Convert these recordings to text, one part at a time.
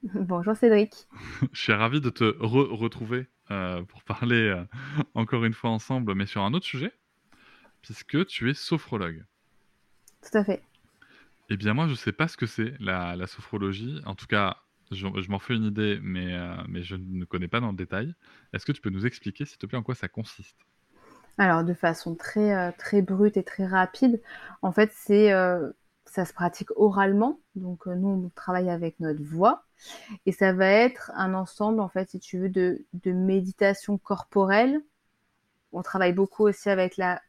Bonjour Cédric. je suis ravi de te retrouver euh, pour parler euh, encore une fois ensemble, mais sur un autre sujet, puisque tu es sophrologue. Tout à fait. Eh bien, moi, je ne sais pas ce que c'est la, sophrologie. En tout cas, je, m'en fais une idée, mais, euh, mais je ne connais pas dans le détail. Est-ce que tu peux nous expliquer, s'il te plaît, en quoi ça consiste? Alors, de façon très, très brute et très rapide, en fait, c'est ça se pratique oralement. Donc, nous, on travaille avec notre voix. Et ça va être un ensemble, en fait, si tu veux, de, méditation corporelle. On travaille beaucoup aussi avec la,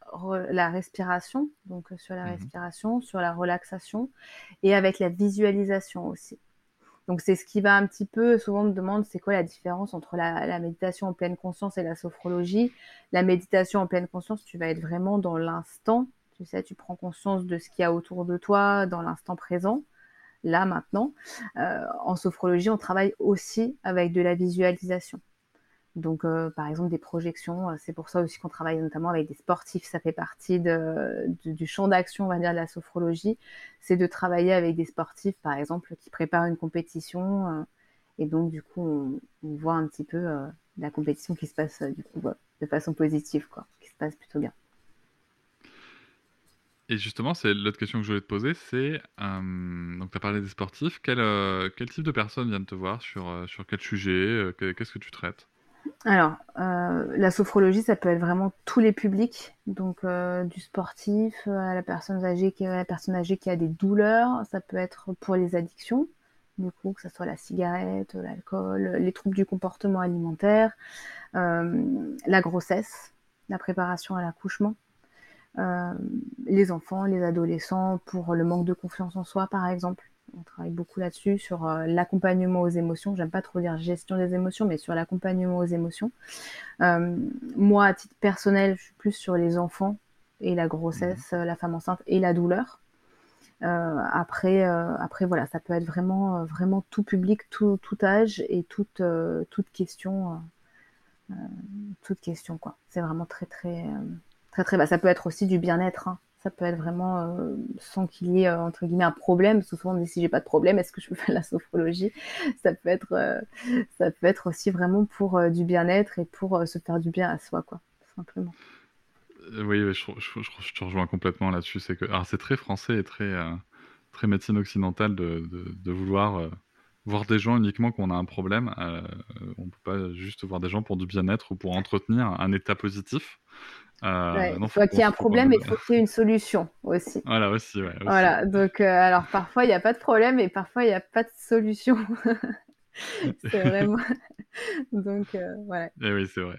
la respiration, donc euh, sur la mmh respiration, sur la relaxation, et avec la visualisation aussi. Donc c'est ce qui va un petit peu, souvent on me demande c'est quoi la différence entre la, la, méditation en pleine conscience et la sophrologie? La méditation en pleine conscience, tu vas être vraiment dans l'instant, tu prends conscience de ce qu'il y a autour de toi dans l'instant présent là maintenant. Euh, en sophrologie, on travaille aussi avec de la visualisation. Donc, euh, par exemple, des projections, euh, c'est pour ça aussi qu'on travaille notamment avec des sportifs. Ça fait partie du champ d'action, on va dire, de la sophrologie. C'est de travailler avec des sportifs, par exemple, qui préparent une compétition. et donc, du coup, on, voit un petit peu la compétition qui se passe du coup, de façon positive, quoi, qui se passe plutôt bien. Et justement, c'est l'autre question que je voulais te poser, c'est euh, donc tu as parlé des sportifs, quel, euh, quel, type de personnes viennent te voir sur, euh, quel sujet, qu'est-ce que tu traites? Alors, la sophrologie, ça peut être vraiment tous les publics, donc du sportif à la personne âgée qui, la personne âgée qui a des douleurs, ça peut être pour les addictions, du coup que ce soit la cigarette, l'alcool, les troubles du comportement alimentaire, la grossesse, la préparation à l'accouchement. Euh, les enfants, les adolescents, pour le manque de confiance en soi, par exemple. On travaille beaucoup là-dessus, sur euh, l'accompagnement aux émotions. J'aime pas trop dire gestion des émotions, mais sur l'accompagnement aux émotions. Euh, moi, à titre personnel, je suis plus sur les enfants et la grossesse, mhm. la femme enceinte et la douleur. après, après, voilà, ça peut être vraiment, vraiment tout public, tout, tout âge et toute, toute question, toute question, quoi. C'est vraiment très, très, Très très bas. Ça peut être aussi du bien-être. Hein. Ça peut être vraiment euh, sans qu'il y ait euh, entre guillemets un problème. Souvent on dit si j'ai pas de problème, est-ce que je peux faire la sophrologie? Ça peut être, euh, ça peut être aussi vraiment pour du bien-être et pour se faire du bien à soi, quoi, tout simplement. Oui, je, te rejoins complètement là-dessus. C'est que, c'est très français et très, très médecine occidentale de, de, vouloir voir des gens uniquement quand on a un problème. on peut pas juste voir des gens pour du bien-être ou pour entretenir un état positif. Euh, il faut qu'il y ait un problème et faut qu'il y ait une solution aussi. Voilà, aussi, ouais. Voilà, donc euh, alors parfois il n'y a pas de problème et parfois il n'y a pas de solution. c'est vraiment. donc euh, voilà. Et eh oui, c'est vrai.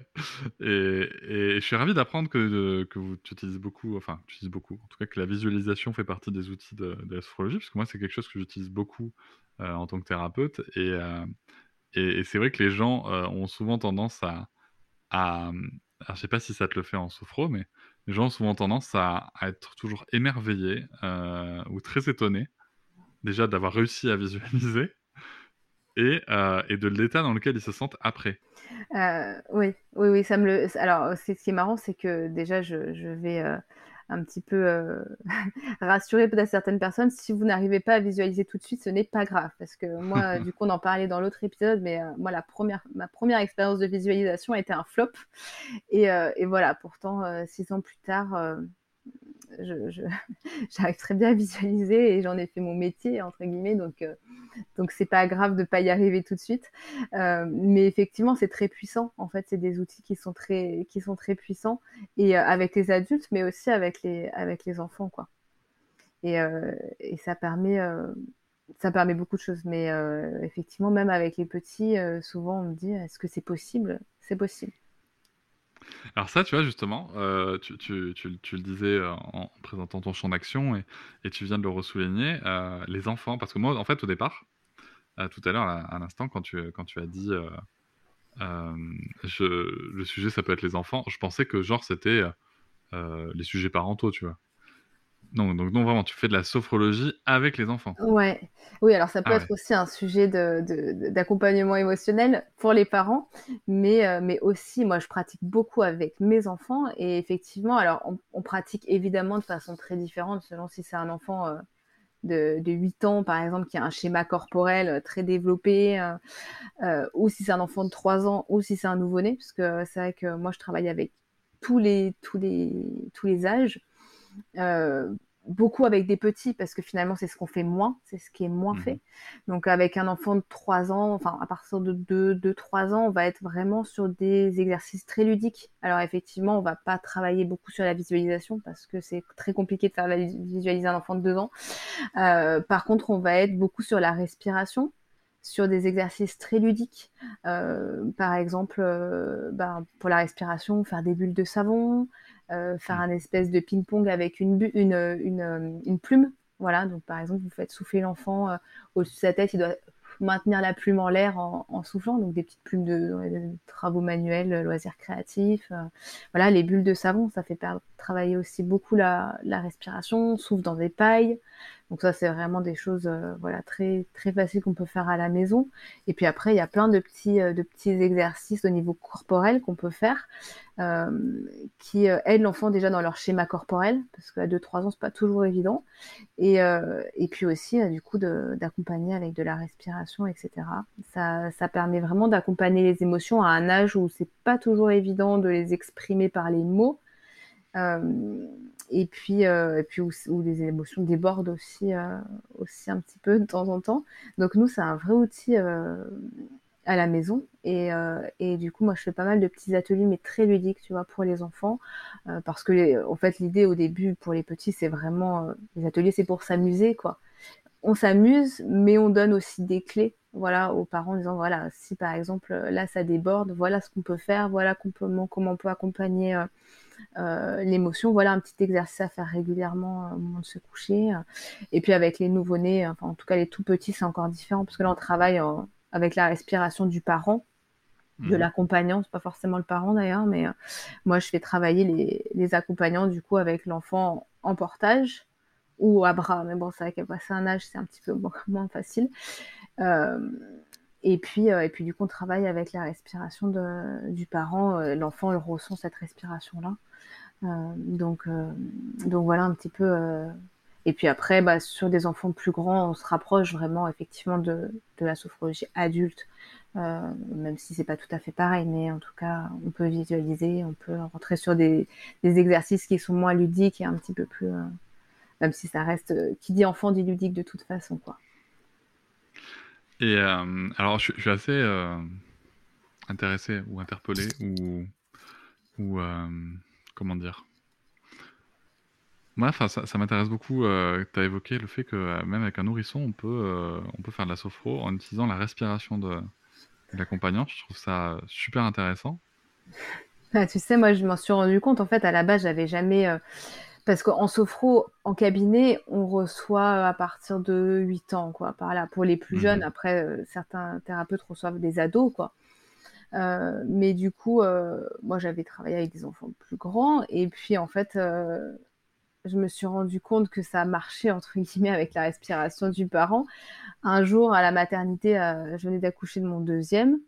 Et, et, je suis ravi d'apprendre que, que vous, tu utilises beaucoup, enfin, tu utilises beaucoup, en tout cas que la visualisation fait partie des outils de, de l'astrologie, parce que moi c'est quelque chose que j'utilise beaucoup en tant que thérapeute. Et, et, c'est vrai que les gens ont souvent tendance à, à, alors, je sais pas si ça te le fait en sophro, mais les gens ont souvent tendance à, être toujours émerveillés euh, ou très étonnés, déjà d'avoir réussi à visualiser, et, et de l'état dans lequel ils se sentent après. oui, oui, oui, ça me le. Alors, ce qui est marrant, c'est que déjà, je vais un petit peu euh, rassurer peut-être certaines personnes. Si vous n'arrivez pas à visualiser tout de suite, ce n'est pas grave. Parce que moi, du coup, on en parlait dans l'autre épisode, mais euh, moi, la première, ma première expérience de visualisation a été un flop. Et, euh, et voilà, pourtant, six ans plus tard, j'arrive très bien à visualiser et j'en ai fait mon métier, entre guillemets. Donc, donc c'est pas grave de pas y arriver tout de suite. Euh, mais effectivement, c'est très puissant. En fait, c'est des outils qui sont très, qui sont très puissants et euh, avec les adultes, mais aussi avec les, avec les enfants, quoi. Et, euh, et ça permet, ça permet beaucoup de choses. Mais effectivement, même avec les petits, souvent on me dit, est-ce que c'est possible? C'est possible. Alors ça, tu vois, justement, euh, tu, le disais euh, en présentant ton champ d'action et, tu viens de le ressouligner, euh, les enfants, parce que moi, en fait, au départ, tout à l'heure, à, l'instant, quand tu, as dit le sujet, ça peut être les enfants, je pensais que genre, c'était les sujets parentaux, tu vois. Non, donc non, vraiment, tu fais de la sophrologie avec les enfants. Ouais. Oui, alors ça peut ah être aussi un sujet d'accompagnement de, émotionnel pour les parents, mais, euh, mais aussi, moi, je pratique beaucoup avec mes enfants. Et effectivement, alors, on, pratique évidemment de façon très différente selon si c'est un enfant euh, de, de, 8 ans, par exemple, qui a un schéma corporel euh, très développé, ou si c'est un enfant de 3 ans, ou si c'est un nouveau-né, parce que c'est vrai que moi, je travaille avec tous les, tous les, tous les âges. Euh, beaucoup avec des petits parce que finalement c'est ce qu'on fait moins, c'est ce qui est moins fait. Mhm. Donc avec un enfant de 3 ans, enfin à partir de 2 2 3 ans, on va être vraiment sur des exercices très ludiques. Alors effectivement, on va pas travailler beaucoup sur la visualisation parce que c'est très compliqué de faire visualiser un enfant de 2 ans. Euh, par contre, on va être beaucoup sur la respiration sur des exercices très ludiques. Euh, par exemple, ben, pour la respiration, faire des bulles de savon, euh, faire un espèce de ping-pong avec une, une, une, une, plume. Voilà, donc par exemple, vous faites souffler l'enfant euh, au-dessus de sa tête, il doit maintenir la plume en l'air en, en, soufflant, donc des petites plumes de, travaux manuels, loisirs créatifs. Euh. voilà, les bulles de savon, ça fait travailler aussi beaucoup la, la respiration, souffle dans des pailles. Donc ça, c'est vraiment des choses voilà très très faciles qu'on peut faire à la maison. Et puis après, il y a plein de petits de petits exercices au niveau corporel qu'on peut faire. Euh, qui euh, aident l'enfant déjà dans leur schéma corporel, parce qu'à 2-3 ans, c'est pas toujours évident. Et, euh, et puis aussi, du coup, d'accompagner avec de la respiration, etc. Ça, ça permet vraiment d'accompagner les émotions à un âge où c'est pas toujours évident de les exprimer par les mots. Et puis, et puis où, les émotions débordent aussi, aussi un petit peu de temps en temps. Donc nous, c'est un vrai outil à la maison. Et, euh, et, du coup, moi, je fais pas mal de petits ateliers, mais très ludiques, tu vois, pour les enfants. Euh, parce que, en fait, l'idée au début, pour les petits, c'est vraiment... Euh, les ateliers, c'est pour s'amuser, quoi. On s'amuse, mais on donne aussi des clés, voilà, aux parents, en disant, voilà, si par exemple, là, ça déborde, voilà ce qu'on peut faire, voilà comment, comment on peut accompagner... l'émotion. Voilà un petit exercice à faire régulièrement au moment de se coucher. Et puis avec les nouveau-nés, enfin en tout cas les tout petits, c'est encore différent parce que là on travaille en, avec la respiration du parent, de mhm. l'accompagnant, c'est pas forcément le parent d'ailleurs, mais euh, moi je fais travailler les, les accompagnants du coup avec l'enfant en portage ou à bras, mais bon c'est vrai qu'à passer un âge c'est un petit peu moins facile. Euh, et puis, euh, et puis du coup on travaille avec la respiration du parent, l'enfant il ressent cette respiration là. donc, donc voilà un petit peu et puis après, bah, sur des enfants plus grands, on se rapproche vraiment effectivement de, de la sophrologie adulte, euh, même si c'est pas tout à fait pareil, mais en tout cas, on peut visualiser, on peut rentrer sur des, des exercices qui sont moins ludiques et un petit peu plus, euh, même si ça reste, qui dit enfant dit ludique de toute façon, quoi. Et euh, alors, je, suis assez euh, intéressé ou interpellé ou, ou euh, comment dire? Moi, ça, m'intéresse beaucoup. Tu as évoqué le fait que même avec un nourrisson, on peut, on peut faire de la sophro en utilisant la respiration de, de l'accompagnant. Je trouve ça super intéressant. Bah, tu sais, moi, je m'en suis rendu compte. En fait, à la base, j'avais jamais. Euh, parce qu'en sophro, en cabinet, on reçoit à partir de 8 ans, quoi, par là. Pour les plus jeunes, mmh. après, euh, certains thérapeutes reçoivent des ados, quoi. Euh, mais du coup, moi, j'avais travaillé avec des enfants plus grands. Et puis, en fait, je me suis rendu compte que ça marchait entre guillemets avec la respiration du parent. Un jour à la maternité, euh, je venais d'accoucher de mon deuxième,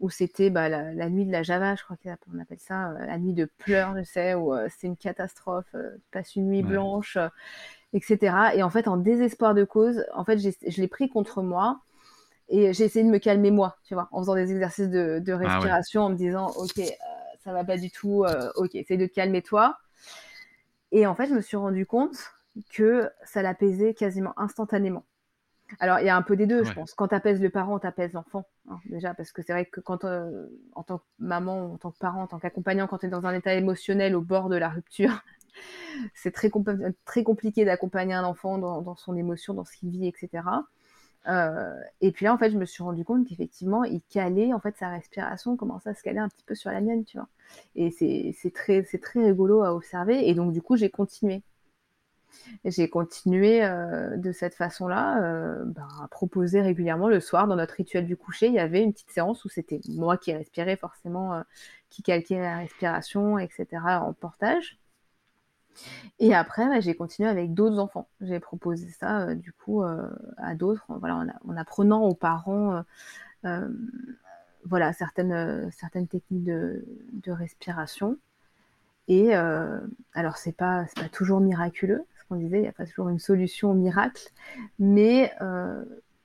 où c'était bah, la, nuit de la Java, je crois qu'on appelle ça, euh, la nuit de pleurs, je sais, où euh, c'est une catastrophe, tu passes une nuit blanche, etc. Et en fait, en désespoir de cause, en fait, je l'ai pris contre moi. Et j'ai essayé de me calmer moi, tu vois, en faisant des exercices de, ah respiration, en me disant, ok, ça va pas du tout, ok, essaye de te calmer toi. Et en fait, je me suis rendu compte que ça l'apaisait quasiment instantanément. Alors, il y a un peu des deux, je pense. Quand tu apaises le parent, tu apaises l'enfant, hein, déjà, parce que c'est vrai que quand, euh, en tant que maman, en tant que parent, en tant qu'accompagnant, quand tu es dans un état émotionnel au bord de la rupture, c'est très, très compliqué d'accompagner un enfant dans, dans, son émotion, dans ce qu'il vit, etc. Euh, et puis là, en fait, je me suis rendu compte qu'effectivement, il calait, en fait, sa respiration commençait à se caler un petit peu sur la mienne, tu vois. Et c'est très, très rigolo à observer. Et donc, du coup, j'ai continué. J'ai continué euh, de cette façon-là, euh, ben, à proposer régulièrement le soir dans notre rituel du coucher. Il y avait une petite séance où c'était moi qui respirais forcément, qui calquait la respiration, etc. en portage. Et après, bah, j'ai continué avec d'autres enfants. J'ai proposé ça, euh, du coup, euh, à d'autres, voilà, en, apprenant aux parents euh, voilà, certaines, certaines techniques de, de respiration. Et alors, c'est pas, pas toujours miraculeux, qu'on disait, il n'y a pas toujours une solution au miracle, mais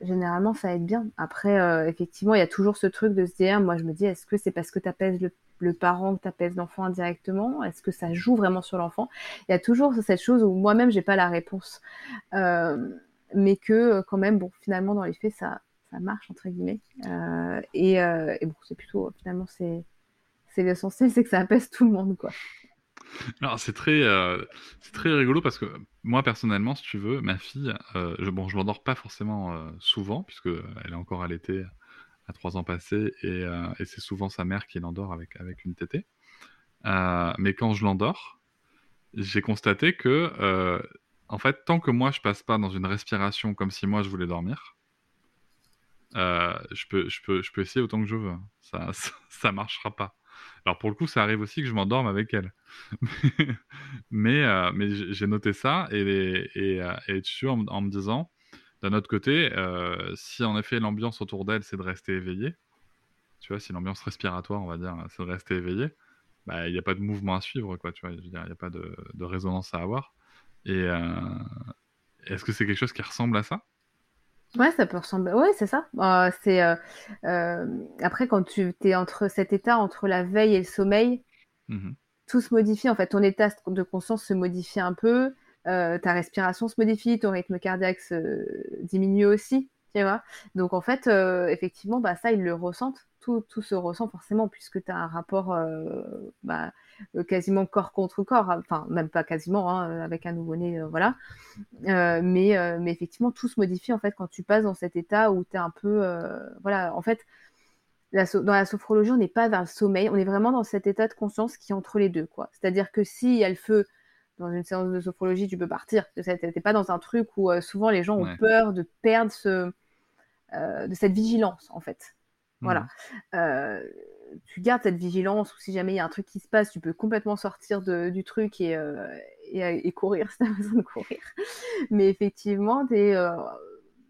généralement, ça aide bien. Après, effectivement, il y a toujours ce truc de se dire, moi, je me dis, est-ce que c'est parce que tu apaises le parent que t'appelles l'enfant indirectement? Est-ce que ça joue vraiment sur l'enfant? Il y a toujours cette chose où moi-même j'ai pas la réponse, euh, mais que euh, quand même, bon, finalement dans les faits ça ça marche entre guillemets. Euh, et, bon, c'est plutôt finalement c'est c'est l'essentiel, c'est que ça apaise tout le monde quoi. Alors c'est très c'est très rigolo parce que moi personnellement, si tu veux, ma fille, je, bon, je pas forcément souvent puisque elle est encore à l'été à trois ans passés, euh, et, c'est souvent sa mère qui l'endort avec, avec une tétée. Euh, mais quand je l'endors, j'ai constaté que, euh, en fait, tant que moi je passe pas dans une respiration comme si moi je voulais dormir, je, peux, je, peux, je peux essayer autant que je veux. Ça, ça, marchera pas. Alors pour le coup, ça arrive aussi que je m'endorme avec elle. mais mais j'ai noté ça et, et, et, et en, en, me disant, d'un autre côté, euh, si en effet l'ambiance autour d'elle, c'est de rester éveillé, tu vois, si l'ambiance respiratoire, on va dire, c'est de rester éveillé, bah, il n'y a pas de mouvement à suivre, quoi, tu vois, il n'y a pas de, résonance à avoir. Et euh, est-ce que c'est quelque chose qui ressemble à ça? Ouais, ça peut ressembler. Oui, c'est ça. Bah, c'est euh, après quand tu es entre cet état entre la veille et le sommeil, mmh tout se modifie. En fait, ton état de conscience se modifie un peu. Euh, ta respiration se modifie, ton rythme cardiaque se diminue aussi, tu vois. Donc en fait, euh, effectivement, bah, ça, ils le ressentent. Tout, tout se ressent forcément puisque tu as un rapport euh, bah, quasiment corps contre corps, enfin même pas quasiment, hein, avec un nouveau-né, voilà. mais, mais effectivement, tout se modifie en fait quand tu passes dans cet état où tu es un peu, voilà, en fait, dans la sophrologie, on n'est pas vers le sommeil, on est vraiment dans cet état de conscience qui est entre les deux, quoi. C'est-à-dire que s'il y a le feu dans une séance de sophrologie, tu peux partir. Tu n'es pas dans un truc où euh, souvent les gens ont peur de perdre ce, euh, de cette vigilance, en fait. Voilà. Mmh. Euh, tu gardes cette vigilance ou si jamais il y a un truc qui se passe, tu peux complètement sortir de, du truc et, et, courir si tu as besoin de courir. Mais effectivement, es,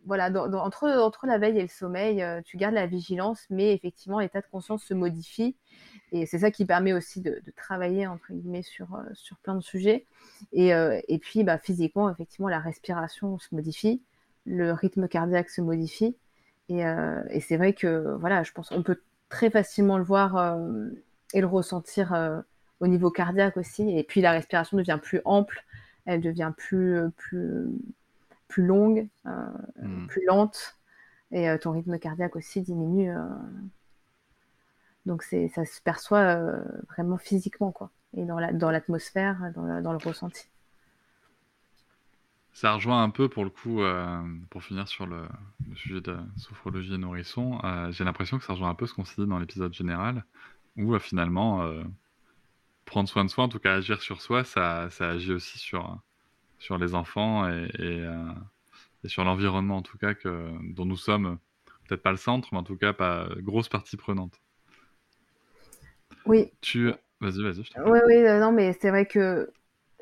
voilà, entre, entre la veille et le sommeil, tu gardes la vigilance, mais effectivement, l'état de conscience se modifie et c'est ça qui permet aussi de, travailler, entre guillemets, sur, euh, sur plein de sujets. Et, euh, et puis, bah, physiquement, effectivement, la respiration se modifie, le rythme cardiaque se modifie. Et, euh, et c'est vrai que, voilà, je pense qu'on peut très facilement le voir et le ressentir au niveau cardiaque aussi. Et puis, la respiration devient plus ample, elle devient plus, plus, plus longue, mmh. plus lente. Et ton rythme cardiaque aussi diminue donc c'est, ça se perçoit euh, vraiment physiquement, quoi, et dans, la, dans l'atmosphère, dans, dans, le ressenti. Ça rejoint un peu, pour le coup, euh, pour finir sur le, sujet de sophrologie et nourrisson, euh, j'ai l'impression que ça rejoint un peu ce qu'on s'est dit dans l'épisode général, où finalement, prendre soin de soi, en tout cas agir sur soi, ça, ça agit aussi sur, sur les enfants et, et, et sur l'environnement, en tout cas, que, dont nous sommes peut-être pas le centre, mais en tout cas pas grosse partie prenante. Oui. Tu. Vas-y, vas-y. Oui, oui, euh, non, mais c'est vrai que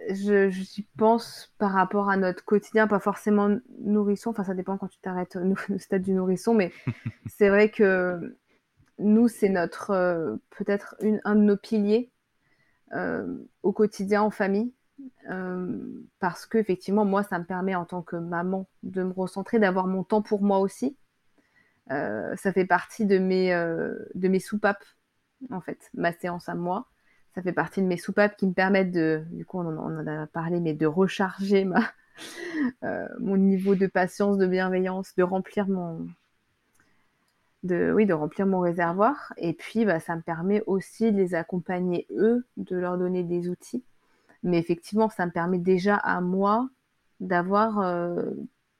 je, pense par rapport à notre quotidien, pas forcément nourrisson, enfin ça dépend quand tu t'arrêtes au stade du nourrisson, mais c'est vrai que nous, c'est notre euh, peut-être un de nos piliers euh, au quotidien en famille. Euh, parce que effectivement moi ça me permet en tant que maman de me recentrer d'avoir mon temps pour moi aussi. Ça fait partie de mes de mes soupapes en fait ma séance à moi ça fait partie de mes soupapes qui me permettent de, du coup, on en, a parlé, mais de recharger ma, euh, mon niveau de patience, de bienveillance, de remplir mon, de, oui, de remplir mon réservoir. Et puis, bah, ça me permet aussi de les accompagner eux, de leur donner des outils. Mais effectivement, ça me permet déjà à moi d'avoir, euh,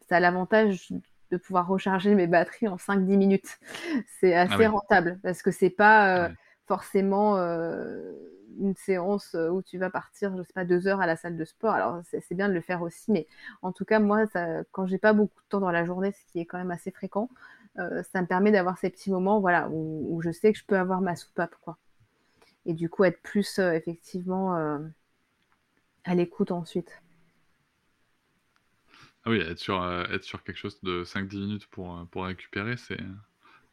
ça a l'avantage de pouvoir recharger mes batteries en 5-10 minutes. C'est ah assez rentable parce que c'est pas euh, forcément une séance euh, où tu vas partir, je sais pas, deux heures à la salle de sport. Alors c'est bien de le faire aussi, mais en tout cas moi, ça, quand j'ai pas beaucoup de temps dans la journée, ce qui est quand même assez fréquent, euh, ça me permet d'avoir ces petits moments, voilà, où, je sais que je peux avoir ma soupape, quoi. Et du coup être plus euh, effectivement à l'écoute ensuite. Ah oui, être sur, être sur quelque chose de 5-10 minutes pour, pour récupérer, c'est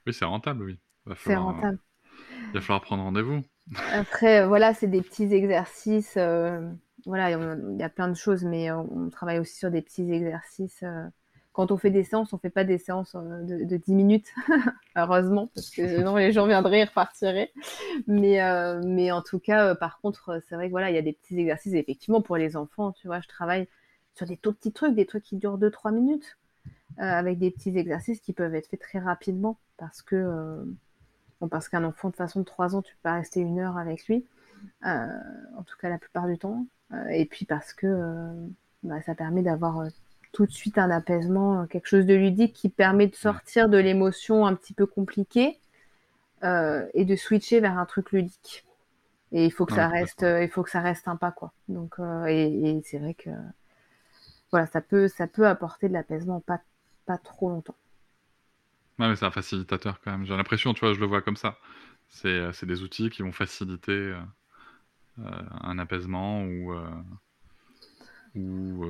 oui, c'est rentable, oui. C'est rentable. Il va falloir prendre rendez-vous. Après, euh, voilà, c'est des petits exercices. Euh, voilà, il y a plein de choses, mais on, travaille aussi sur des petits exercices. Euh. quand on fait des séances, on fait pas des séances de, de 10 minutes, heureusement, parce que sinon les gens viendraient et repartiraient. Mais, mais en tout cas, par contre, c'est vrai que voilà, il y a des petits exercices. Effectivement, pour les enfants, tu vois, je travaille sur des tout petits trucs, des trucs qui durent 2-3 minutes, avec des petits exercices qui peuvent être faits très rapidement, parce que parce qu'un enfant de façon de 3 ans, tu peux pas rester une heure avec lui, euh, en tout cas la plupart du temps. Euh, et puis parce que euh, bah, ça permet d'avoir tout de suite un apaisement, quelque chose de ludique qui permet de sortir de l'émotion un petit peu compliquée et de switcher vers un truc ludique. Et il faut que ça reste, il faut que ça reste sympa quoi. Donc et, c'est vrai que voilà, ça peut, ça peut apporter de l'apaisement pas, pas trop longtemps. Ouais, mais c'est un facilitateur quand même. J'ai l'impression, tu vois, je le vois comme ça. C'est, euh, des outils qui vont faciliter euh, euh, un apaisement ou, ou,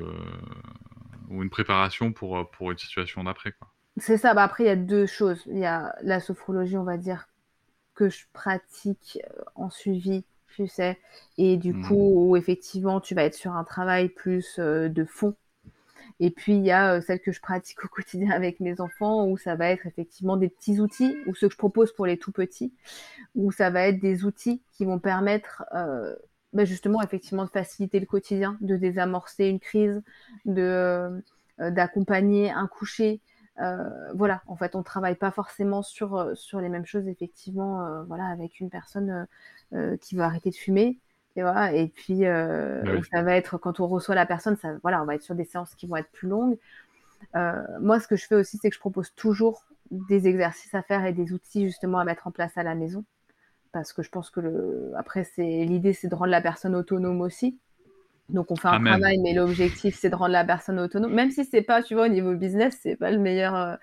ou, une préparation pour, pour une situation d'après. Quoi. C'est ça. Bah après, il y a deux choses. Il y a la sophrologie, on va dire, que je pratique en suivi, tu sais, et du mmh. coup, où effectivement, tu vas être sur un travail plus de fond et puis, il y a euh, celle que je pratique au quotidien avec mes enfants, où ça va être effectivement des petits outils, ou ceux que je propose pour les tout petits, où ça va être des outils qui vont permettre euh, bah, justement effectivement de faciliter le quotidien, de désamorcer une crise, de euh, d'accompagner un coucher. voilà, en fait, on travaille pas forcément sur sur les mêmes choses effectivement. voilà, avec une personne qui va arrêter de fumer, et puis, euh, bah ça va être quand on reçoit la personne, ça, voilà, on va être sur des séances qui vont être plus longues. Euh, moi, ce que je fais aussi, c'est que je propose toujours des exercices à faire et des outils justement à mettre en place à la maison, parce que je pense que le, après, c'est l'idée, c'est de rendre la personne autonome aussi. Donc on fait un travail, mais l'objectif c'est de rendre la personne autonome. Même si c'est pas, tu vois, au niveau business, c'est pas le meilleur, euh,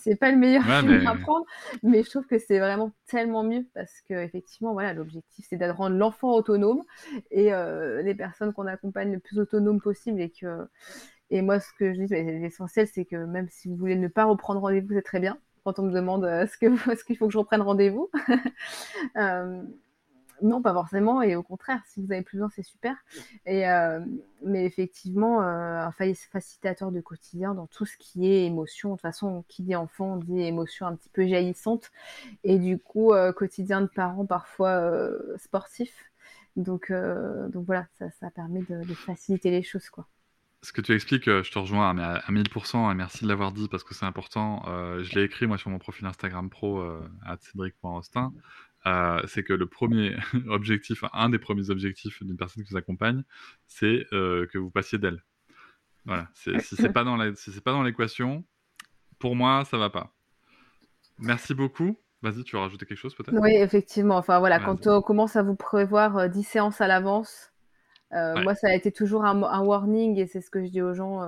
c'est pas le meilleur ouais, à prendre. Mais je trouve que c'est vraiment tellement mieux parce que effectivement, voilà, l'objectif c'est de rendre l'enfant autonome et euh, les personnes qu'on accompagne le plus autonome possible et que et moi ce que je dis, l'essentiel c'est que même si vous voulez ne pas reprendre rendez-vous, c'est très bien. Quand on me demande euh, ce que ce qu'il faut que je reprenne rendez-vous. non, pas forcément, et au contraire, si vous avez plus besoin, c'est super. Et, euh, mais effectivement, euh, un facilitateur de quotidien dans tout ce qui est émotion. De toute façon, qui dit enfant, dit émotion un petit peu jaillissante. Et du coup, euh, quotidien de parents parfois sportifs. Donc, donc voilà, ça, permet de, faciliter les choses, quoi. Ce que tu expliques, je te rejoins à, 1000% et merci de l'avoir dit parce que c'est important. je l'ai écrit moi sur mon profil Instagram pro à cédric.austin. Euh, c'est que le premier objectif, un des premiers objectifs d'une personne qui vous accompagne, c'est euh, que vous passiez d'elle. Voilà. Si c'est pas dans si c'est pas dans l'équation, pour moi, ça va pas. Merci beaucoup. Vas-y, tu veux rajouter quelque chose peut-être? Oui, effectivement. Enfin voilà, quand on commence à vous prévoir 10 euh, séances à l'avance, moi ça a été toujours un, un warning et c'est ce que je dis aux gens.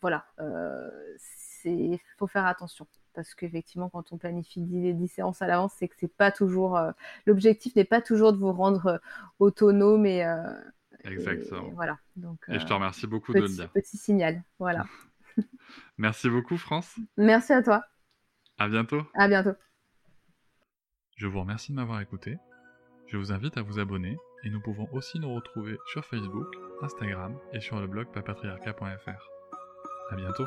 voilà, il faut faire attention parce qu'effectivement, quand on planifie 10, séances à l'avance, c'est que c'est pas toujours euh, l'objectif n'est pas toujours de vous rendre euh, autonome et, euh, Exactement. Et voilà. Donc, Et je te remercie beaucoup de le petit, dire. petit signal. Voilà. Merci beaucoup, France. Merci à toi. À bientôt. À bientôt. Je vous remercie de m'avoir écouté. Je vous invite à vous abonner et nous pouvons aussi nous retrouver sur Facebook, Instagram et sur le blog papatriarca.fr. À bientôt.